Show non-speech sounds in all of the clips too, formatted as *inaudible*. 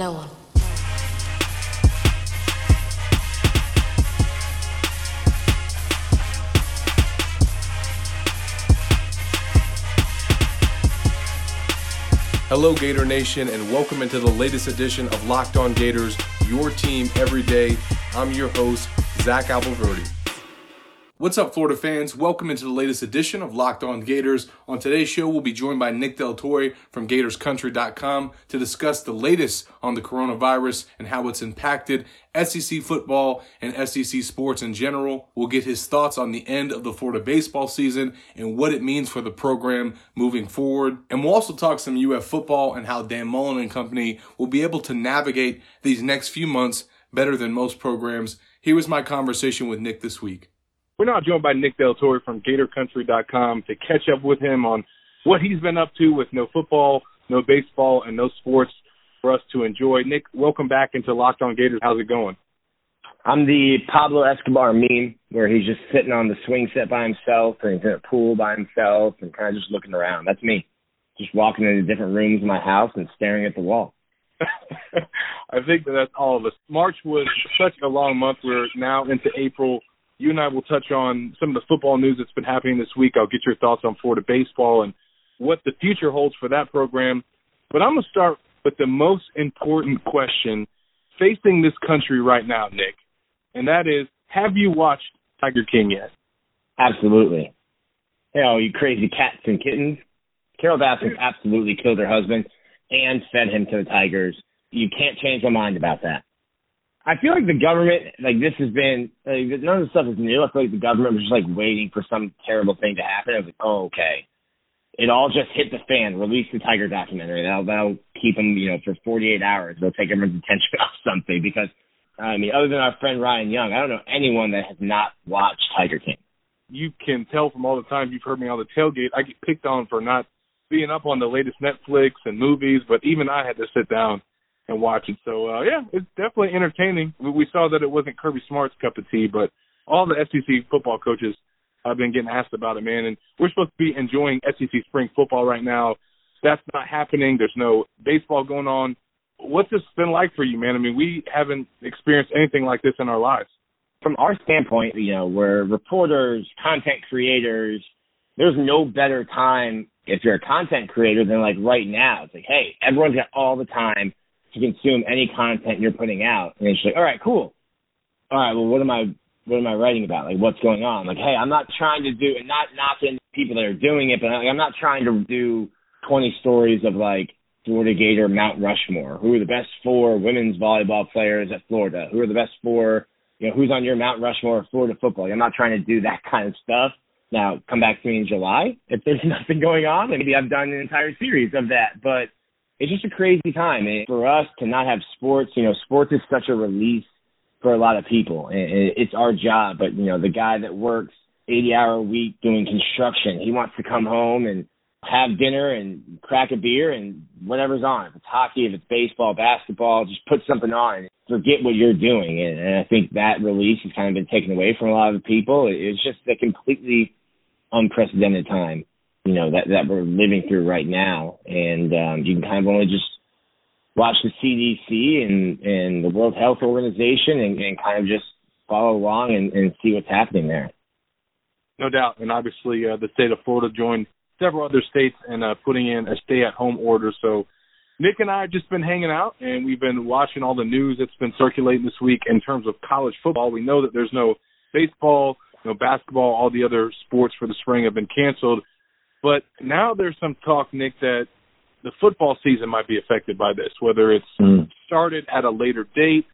No one. Hello, Gator Nation, and welcome into the latest edition of Locked On Gators, your team every day. I'm your host, Zach Abolverdi. What's up, Florida fans? Welcome into the latest edition of Locked On Gators. On today's show, we'll be joined by Nick Del Torre from GatorCountry.com to discuss the latest on the coronavirus and how it's impacted SEC football and SEC sports in general. We'll get his thoughts on the end of the Florida baseball season and what it means for the program moving forward. And we'll also talk some UF football and how Dan Mullen and company will be able to navigate these next few months better than most programs. Here was my conversation with Nick this week. We're now joined by Nick Del Torre from GatorCountry.com to catch up with him on what he's been up to with no football, no baseball, and no sports for us to enjoy. Nick, welcome back into Locked On Gators. How's it going? I'm the Pablo Escobar meme where he's just sitting on the swing set by himself and he's in a pool by himself and kind of just looking around. That's me. Just walking into different rooms in my house and staring at the wall. *laughs* *laughs* I think that that's all of us. March was such a long month. We're now into April you and I will touch on some of the football news that's been happening this week. I'll get your thoughts on Florida baseball and what the future holds for that program. But I'm going to start with the most important question facing this country right now, Nick, and that is have you watched Tiger King yet? Absolutely. Hell, you crazy cats and kittens. Carole Baskin absolutely killed her husband and fed him to the Tigers. You can't change my mind about that. I feel like the government, like this has been, like, none of the stuff is new. I feel like the government was just like waiting for some terrible thing to happen. I was like, oh, okay. It all just hit the fan. Release the Tiger documentary. That'll, that'll keep them, you know, for 48 hours. They'll take everyone's attention *laughs* off something because, I mean, other than our friend Ryan Young, I don't know anyone that has not watched Tiger King. You can tell from all the time you've heard me on the tailgate, I get picked on for not being up on the latest Netflix and movies, but even I had to sit down and watch it. So uh, yeah, it's definitely entertaining. We saw that it wasn't Kirby Smart's cup of tea, but all the SEC football coaches have been getting asked about it, man. And we're supposed to be enjoying SEC spring football right now. That's not happening. There's no baseball going on. What's this been like for you, man? I mean, we haven't experienced anything like this in our lives. From our standpoint, you know, we're reporters, content creators. There's no better time if you're a content creator than like right now. It's like, hey, everyone's got all the time to consume any content you're putting out. And it's like, all right, cool. All right, well, what am I what am I writing about? Like, what's going on? Like, hey, I'm not trying to do and not knocking people that are doing it, but like, I'm not trying to do 20 stories of like Florida Gator Mount Rushmore. Who are the best four women's volleyball players at Florida? Who are the best four? You know, who's on your Mount Rushmore Florida football? Like, I'm not trying to do that kind of stuff. Now, come back to me in July if there's *laughs* nothing going on. Maybe I've done an entire series of that, but it's just a crazy time. And for us to not have sports, you know, sports is such a release for a lot of people. It's our job. But, you know, the guy that works 80 hour a week doing construction, he wants to come home and have dinner and crack a beer and whatever's on. If it's hockey, if it's baseball, basketball, just put something on. Forget what you're doing. And, and I think that release has kind of been taken away from a lot of people. It's just a completely unprecedented time you know that that we're living through right now, and um, you can kind of only just watch the CDC and and the World Health Organization and, and kind of just follow along and, and see what's happening there. No doubt, and obviously uh, the state of Florida joined several other states in uh, putting in a stay-at-home order. So Nick and I have just been hanging out, and we've been watching all the news that's been circulating this week in terms of college football. We know that there's no baseball, no basketball, all the other sports for the spring have been canceled. But now there's some talk, Nick, that the football season might be affected by this, whether it's mm. started at a later date.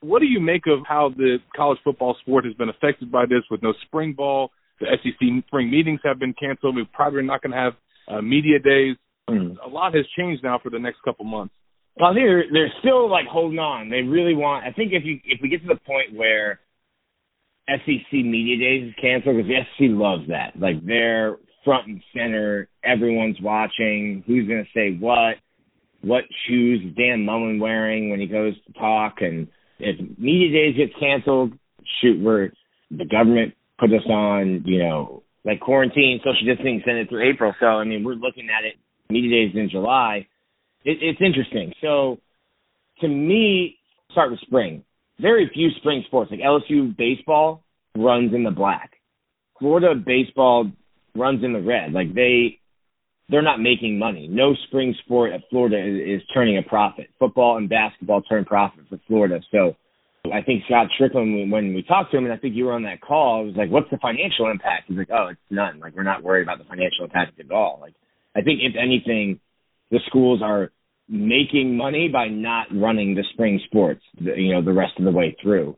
What do you make of how the college football sport has been affected by this with no spring ball? The SEC spring meetings have been canceled. We're probably not going to have uh, media days. Mm. A lot has changed now for the next couple months. Well, they're they're still like holding on. They really want. I think if you if we get to the point where SEC media days is canceled, because the SEC loves that. Like they're front and center. Everyone's watching. Who's going to say what? What shoes is Dan Mullen wearing when he goes to talk? And if media days get canceled, shoot, we're the government put us on, you know, like quarantine, social distancing, send it through April. So I mean, we're looking at it. Media days in July. It, it's interesting. So to me, start with spring. Very few spring sports like LSU baseball runs in the black. Florida baseball runs in the red. Like they they're not making money. No spring sport at Florida is, is turning a profit. Football and basketball turn profit for Florida. So I think Scott Stricklin, when we talked to him, and I think you were on that call, was like, "What's the financial impact?" He's like, "Oh, it's none. Like we're not worried about the financial impact at all." Like I think if anything, the schools are making money by not running the spring sports, you know, the rest of the way through.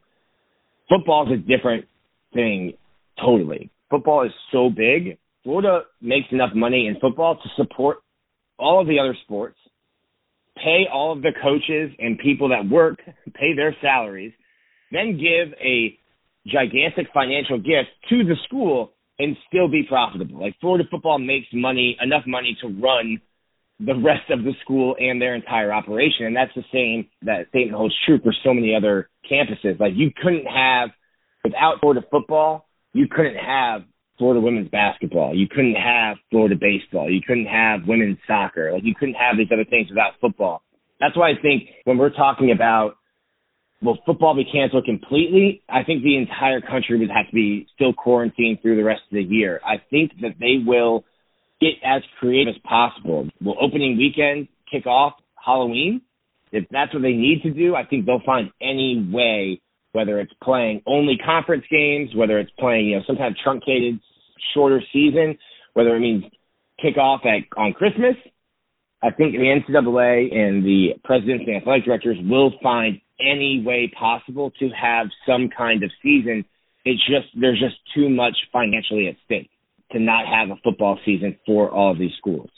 Football is a different thing totally. Football is so big. Florida makes enough money in football to support all of the other sports, pay all of the coaches and people that work, *laughs* pay their salaries, then give a gigantic financial gift to the school and still be profitable. Like Florida football makes money, enough money to run the rest of the school and their entire operation. And that's the same, that statement holds true for so many other campuses. Like you couldn't have, without Florida football, you couldn't have Florida women's basketball. You couldn't have Florida baseball. You couldn't have women's soccer. Like you couldn't have these other things without football. That's why I think when we're talking about will football be canceled completely? I think the entire country would have to be still quarantined through the rest of the year. I think that they will get as creative as possible. Will opening weekend kick off Halloween? If that's what they need to do, I think they'll find any way, whether it's playing only conference games, whether it's playing, you know, some kind of truncated, shorter season, whether it means kickoff at on Christmas. I think the NCAA and the presidents and athletic directors will find any way possible to have some kind of season. It's just there's just too much financially at stake to not have a football season for all of these schools.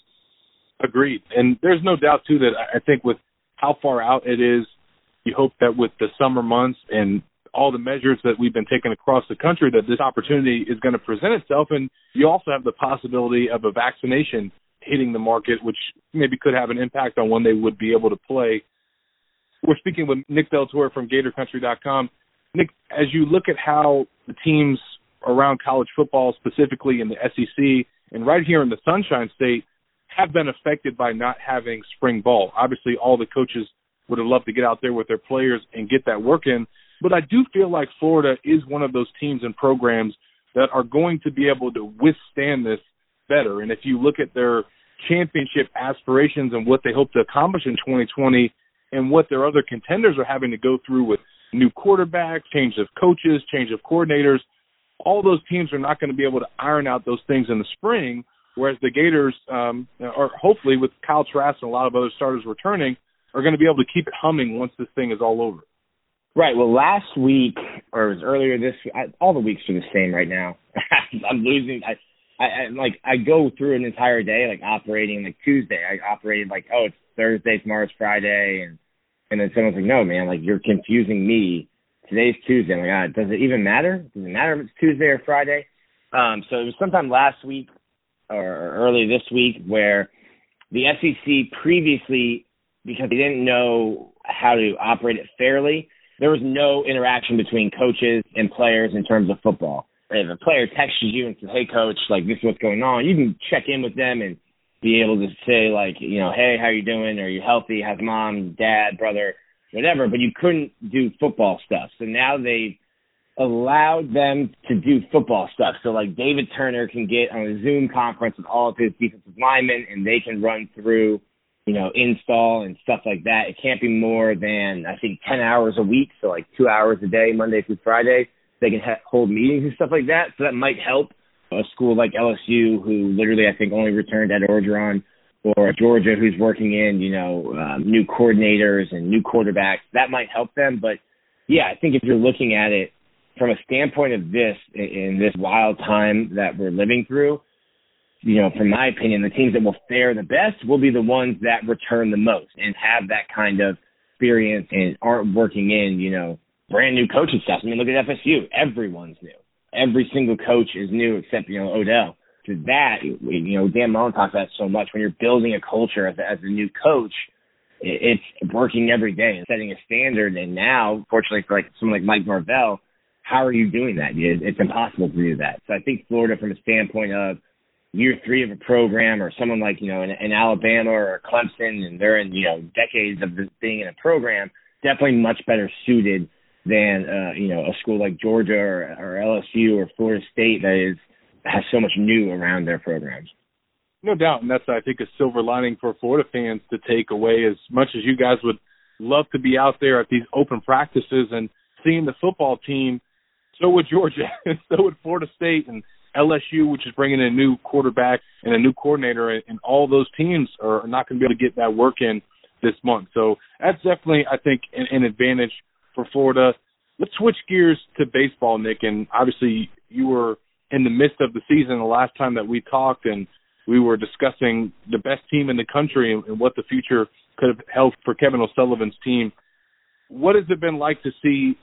Agreed. And there's no doubt too that I think with how far out it is, you hope that with the summer months and all the measures that we've been taking across the country that this opportunity is going to present itself and you also have the possibility of a vaccination hitting the market which maybe could have an impact on when they would be able to play. We're speaking with Nick Del from GatorCountry.com. Nick, as you look at how the teams around college football, specifically in the SEC and right here in the Sunshine State, have been affected by not having spring ball. Obviously, all the coaches would have loved to get out there with their players and get that work in. But I do feel like Florida is one of those teams and programs that are going to be able to withstand this better. And if you look at their championship aspirations and what they hope to accomplish in 2020 and what their other contenders are having to go through with new quarterbacks, change of coaches, change of coordinators, all those teams are not going to be able to iron out those things in the spring. Whereas the Gators, um, are hopefully with Kyle Trask and a lot of other starters returning, are going to be able to keep it humming once this thing is all over. Right. Well, last week or it was earlier this, I, all the weeks are the same right now. *laughs* I'm losing. I, I, I like I go through an entire day like operating like Tuesday. I operated like oh it's Thursday, tomorrow's Friday, and and then someone's like no man like you're confusing me today's Tuesday. I'm like, ah, does it even matter? Does it matter if it's Tuesday or Friday? Um, so it was sometime last week or early this week where the SEC previously, because they didn't know how to operate it fairly, there was no interaction between coaches and players in terms of football. If a player texts you and says, "Hey, coach, like this is what's going on," you can check in with them and be able to say, like, you know, "Hey, how are you doing? Are you healthy? How's mom, dad, brother?" whatever, but you couldn't do football stuff. So now they allowed them to do football stuff. So like David Turner can get on a Zoom conference with all of his defensive linemen and they can run through, you know, install and stuff like that. It can't be more than I think 10 hours a week. So like two hours a day, Monday through Friday. They can ha- hold meetings and stuff like that. So that might help a school like LSU who literally I think only returned Ed Orgeron or Georgia who's working in, you know, um, new coordinators and new quarterbacks, that might help them. But yeah, I think if you're looking at it from a standpoint of this in this wild time that we're living through, you know, from my opinion, the teams that will fare the best will be the ones that return the most and have that kind of experience and aren't working in, you know, brand new coaching staff. I mean, look at FSU. Everyone's new. Every single coach is new except, you know, Odell to that, you know, Dan Mullen talks about so much. When you're building a culture as a, as a new coach, it's working every day and setting a standard. And now, fortunately for like someone like Mike Norvell, how are you doing that? It's impossible to do that. So I think Florida, from a standpoint of year three of a program or someone like, you know, in, in Alabama or Clemson and they're in, you know, decades of being in a program, definitely much better suited than, uh, you know, a school like Georgia or, or LSU or Florida State that is, has so much new around their programs. No doubt. And that's, I think, a silver lining for Florida fans to take away as much as you guys would love to be out there at these open practices and seeing the football team. So would Georgia, and *laughs* so would Florida State, and LSU, which is bringing in a new quarterback and a new coordinator, and all those teams are not going to be able to get that work in this month. So that's definitely, I think, an, an advantage for Florida. Let's switch gears to baseball, Nick. And obviously, you were in the midst of the season the last time that we talked, and we were discussing the best team in the country and, and what the future could have held for Kevin O'Sullivan's team. What has it been like to see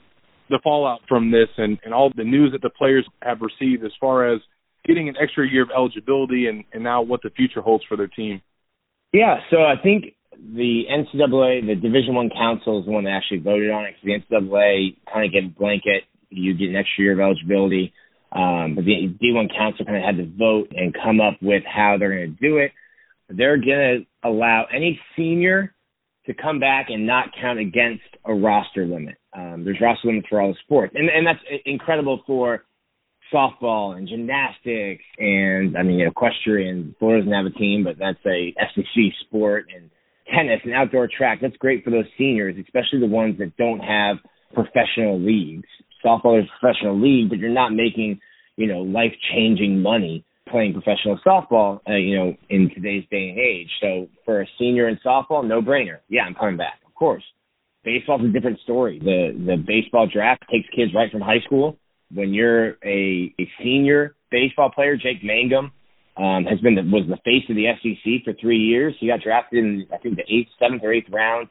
the fallout from this and, and all the news that the players have received as far as getting an extra year of eligibility and, and now what the future holds for their team? Yeah, so I think the NCAA, the Division One Council, is the one that actually voted on it. Because the NCAA kind of gave blanket, you get an extra year of eligibility. Um, but the D1 Council kind of had to vote and come up with how they're going to do it. They're going to allow any senior to come back and not count against a roster limit. Um, there's roster limits for all the sports, and and that's incredible for softball and gymnastics and I mean equestrian. Florida doesn't have a team, but that's a SEC sport and tennis and outdoor track. That's great for those seniors, especially the ones that don't have professional leagues. Softball is a professional league, but you're not making you know life changing money playing professional softball, uh, you know, in today's day and age. So for a senior in softball, no brainer. Yeah, I'm coming back, of course. Baseball's a different story. The the baseball draft takes kids right from high school. When you're a, a senior baseball player, Jake Mangum um, has been the, was the face of the SEC for three years. He got drafted in I think the eighth, seventh, or eighth round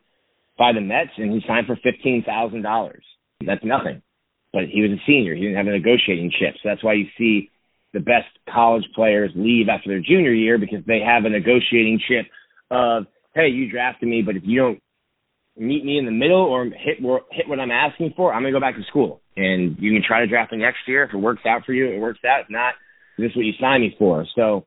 by the Mets, and he signed for fifteen thousand dollars. That's nothing. But he was a senior. He didn't have a negotiating chip. So that's why you see the best college players leave after their junior year because they have a negotiating chip of, hey, you drafted me, but if you don't meet me in the middle or hit hit what I'm asking for, I'm gonna go back to school. And you can try to draft me next year. If it works out for you, it works out. If not, this is what you signed me for. So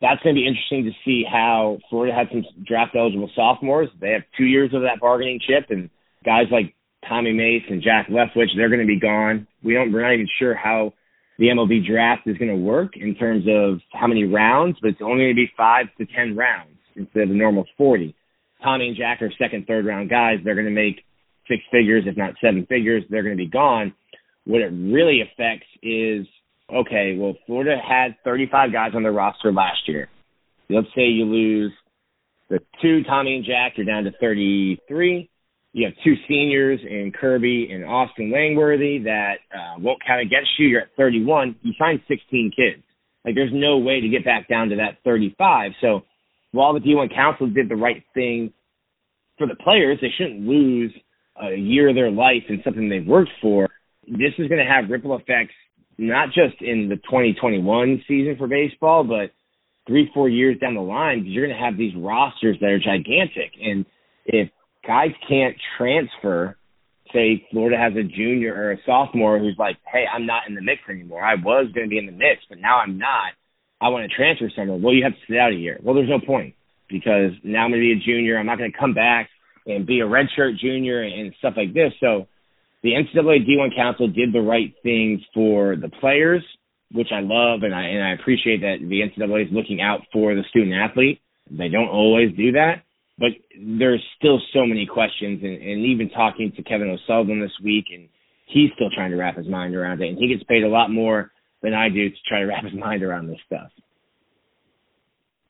that's to be interesting to see how Florida had some draft eligible sophomores. They have two years of that bargaining chip, and guys like Tommy Mace and Jack Leftwich, they're to be gone. We don't, we're not even sure how the MLB draft is going to work in terms of how many rounds, but it's only going to be five to ten rounds instead of the normal forty. Tommy and Jack are second, third round guys. They're going to make six figures, if not seven figures. They're going to be gone. What it really affects is okay, well, Florida had 35 guys on their roster last year. Let's say you lose the two, Tommy and Jack, you're down to 33 you have two seniors in Kirby and Austin Langworthy that uh, won't count against you. You're at 31. You signed 16 kids. Like there's no way to get back down to that 35. So while the D1 Council did the right thing for the players, they shouldn't lose a year of their life in something they've worked for. This is going to have ripple effects not just in the 2021 season for baseball, but three, four years down the line, you're going to have these rosters that are gigantic. And if guys can't transfer. Say Florida has a junior or a sophomore who's like, hey, I'm not in the mix anymore. I was going to be in the mix, but now I'm not. I want to transfer somewhere. Well, you have to sit out a year. Well, there's no point because now I'm going to be a junior. I'm not going to come back and be a redshirt junior and stuff like this. So the NCAA D1 Council did the right things for the players, which I love, and I and I appreciate that the NCAA is looking out for the student athlete. They don't always do that, but there's still so many questions and, and even talking to Kevin O'Sullivan this week and he's still trying to wrap his mind around it and he gets paid a lot more than I do to try to wrap *laughs* his mind around this stuff.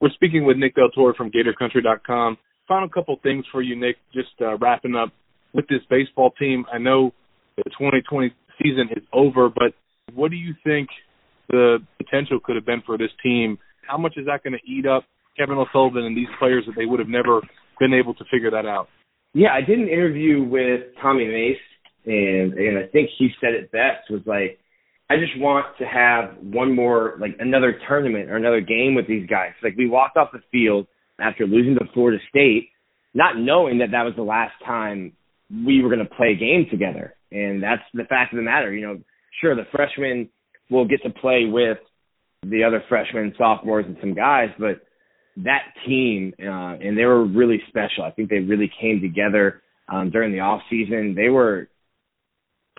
We're speaking with Nick Del Toro from GatorCountry.com. Final couple things for you, Nick. Just uh, wrapping up with this baseball team. I know the 2020 season is over, but what do you think the potential could have been for this team? How much is that going to eat up Kevin O'Sullivan and these players that they would have never been able to figure that out. Yeah, I did an interview with Tommy Mace, and and I think he said it best was like, I just want to have one more like another tournament or another game with these guys. Like we walked off the field after losing to Florida State, not knowing that that was the last time we were going to play a game together, and that's the fact of the matter. You know, sure the freshmen will get to play with the other freshmen, sophomores, and some guys, but that team, uh, and they were really special. I think they really came together um, during the off season. They were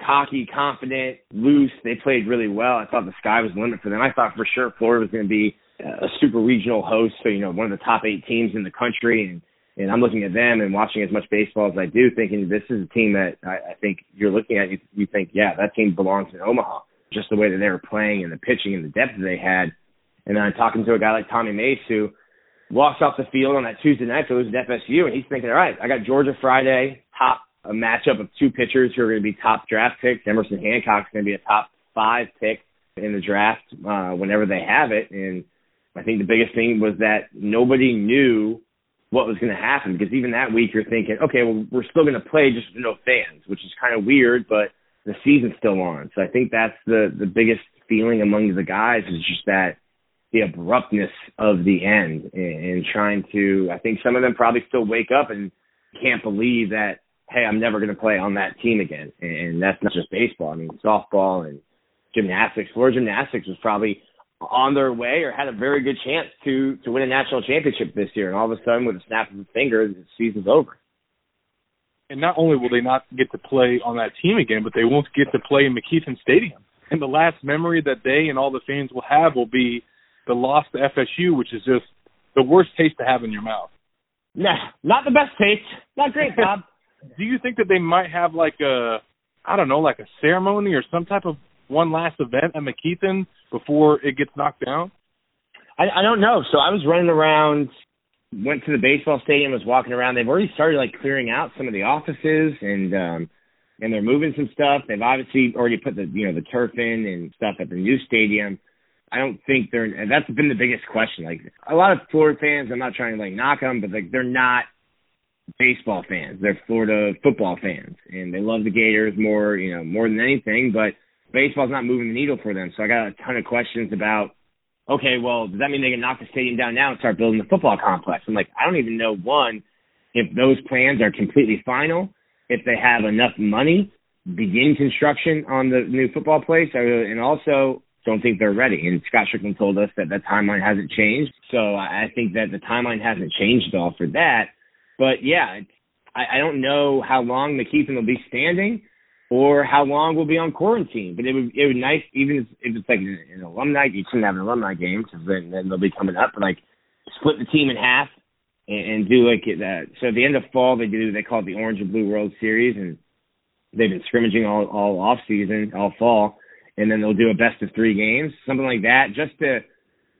cocky, confident, loose. They played really well. I thought the sky was the limit for them. I thought for sure Florida was going to be a super regional host, so you know one of the top eight teams in the country, and and I'm looking at them and watching as much baseball as I do, thinking this is a team that I, I think you're looking at. You, you think, yeah, that team belongs in Omaha. Just the way that they were playing and the pitching and the depth that they had. And then I'm talking to a guy like Tommy Mace who walks off the field on that Tuesday night to lose to FSU, and he's thinking, all right, I got Georgia Friday, top a matchup of two pitchers who are going to be top draft picks. Emerson Hancock's going to be a top five pick in the draft uh, whenever they have it, and I think the biggest thing was that nobody knew what was going to happen because even that week you're thinking, okay, well we're still going to play just no fans, which is kind of weird, but the season's still on. So I think that's the the biggest feeling among the guys is just that the abruptness of the end and, trying to. I think some of them probably still wake up and can't believe that hey, I'm never going to play on that team again. And that's not just baseball. I mean, softball and gymnastics. Florida gymnastics was probably on their way or had a very good chance to to win a national championship this year. And all of a sudden, with a snap of the finger, the season's over. And not only will they not get to play on that team again, but they won't get to play in McKethan Stadium. And the last memory that they and all the fans will have will be the loss to FSU, which is just the worst taste to have in your mouth. Nah, not the best taste. Not great, *laughs* Bob. Do you think that they might have like a, I don't know, like a ceremony or some type of one last event at McKethan before it gets knocked down? I, I don't know. So I was running around, went to the baseball stadium, was walking around. They've already started like clearing out some of the offices and um and they're moving some stuff. They've obviously already put the you know the turf in and stuff at the new stadium. I don't think they're and that's been the biggest question. Like a lot of Florida fans, I'm not trying to like knock them, but like they're not baseball fans. They're Florida football fans, and they love the Gators more, you know, more than anything. But baseball's not moving the needle for them. So I got a ton of questions about, okay, well, does that mean they can knock the stadium down now and start building the football complex? I'm like, I don't even know one if those plans are completely final, if they have enough money begin construction on the new football place, uh, and also don't think they're ready. And Scott Stricklin told us that the timeline hasn't changed. So I think that the timeline hasn't changed at all for that. But yeah, I, I don't know how long McKethan will be standing or how long we'll be on quarantine. But it would it would nice even if, it's like an, alumni. You shouldn't have an alumni game because then, then they'll be coming up. But like split the team in half and, and do like that. So at the end of fall they do they call it the Orange and Blue World Series and they've been scrimmaging all all off season all fall and then they'll do a best of three games something like that just to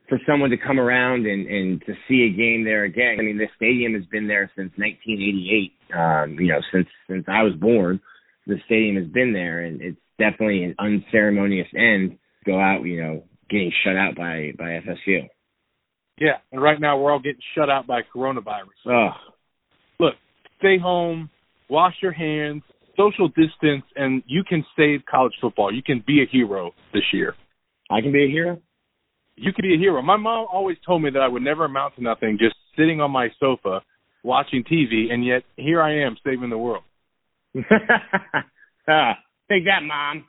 for someone to come around and and to see a game there again. I mean, the stadium has been there since 1988. Um, you know, since since I was born, the stadium has been there, and it's definitely an unceremonious end. Go out, you know, getting shut out by by FSU. Yeah, and right now we're all getting shut out by coronavirus. Oh, look, stay home, wash your hands, social distance, and you can save college football. You can be a hero this year. I can be a hero you could be a hero. My mom always told me that I would never amount to nothing just sitting on my sofa watching TV, and yet here I am saving the world. *laughs* take that, mom.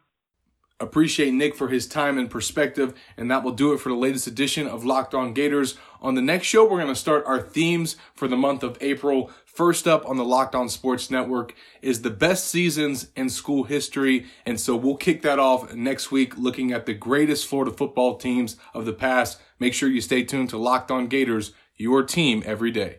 Appreciate Nick for his time and perspective, and that will do it for the latest edition of Locked On Gators. On the next show, we're going to start our themes for the month of April. First up on the Locked On Sports Network is the best seasons in school history, and so we'll kick that off next week looking at the greatest Florida football teams of the past. Make sure you stay tuned to Locked On Gators, your team every day.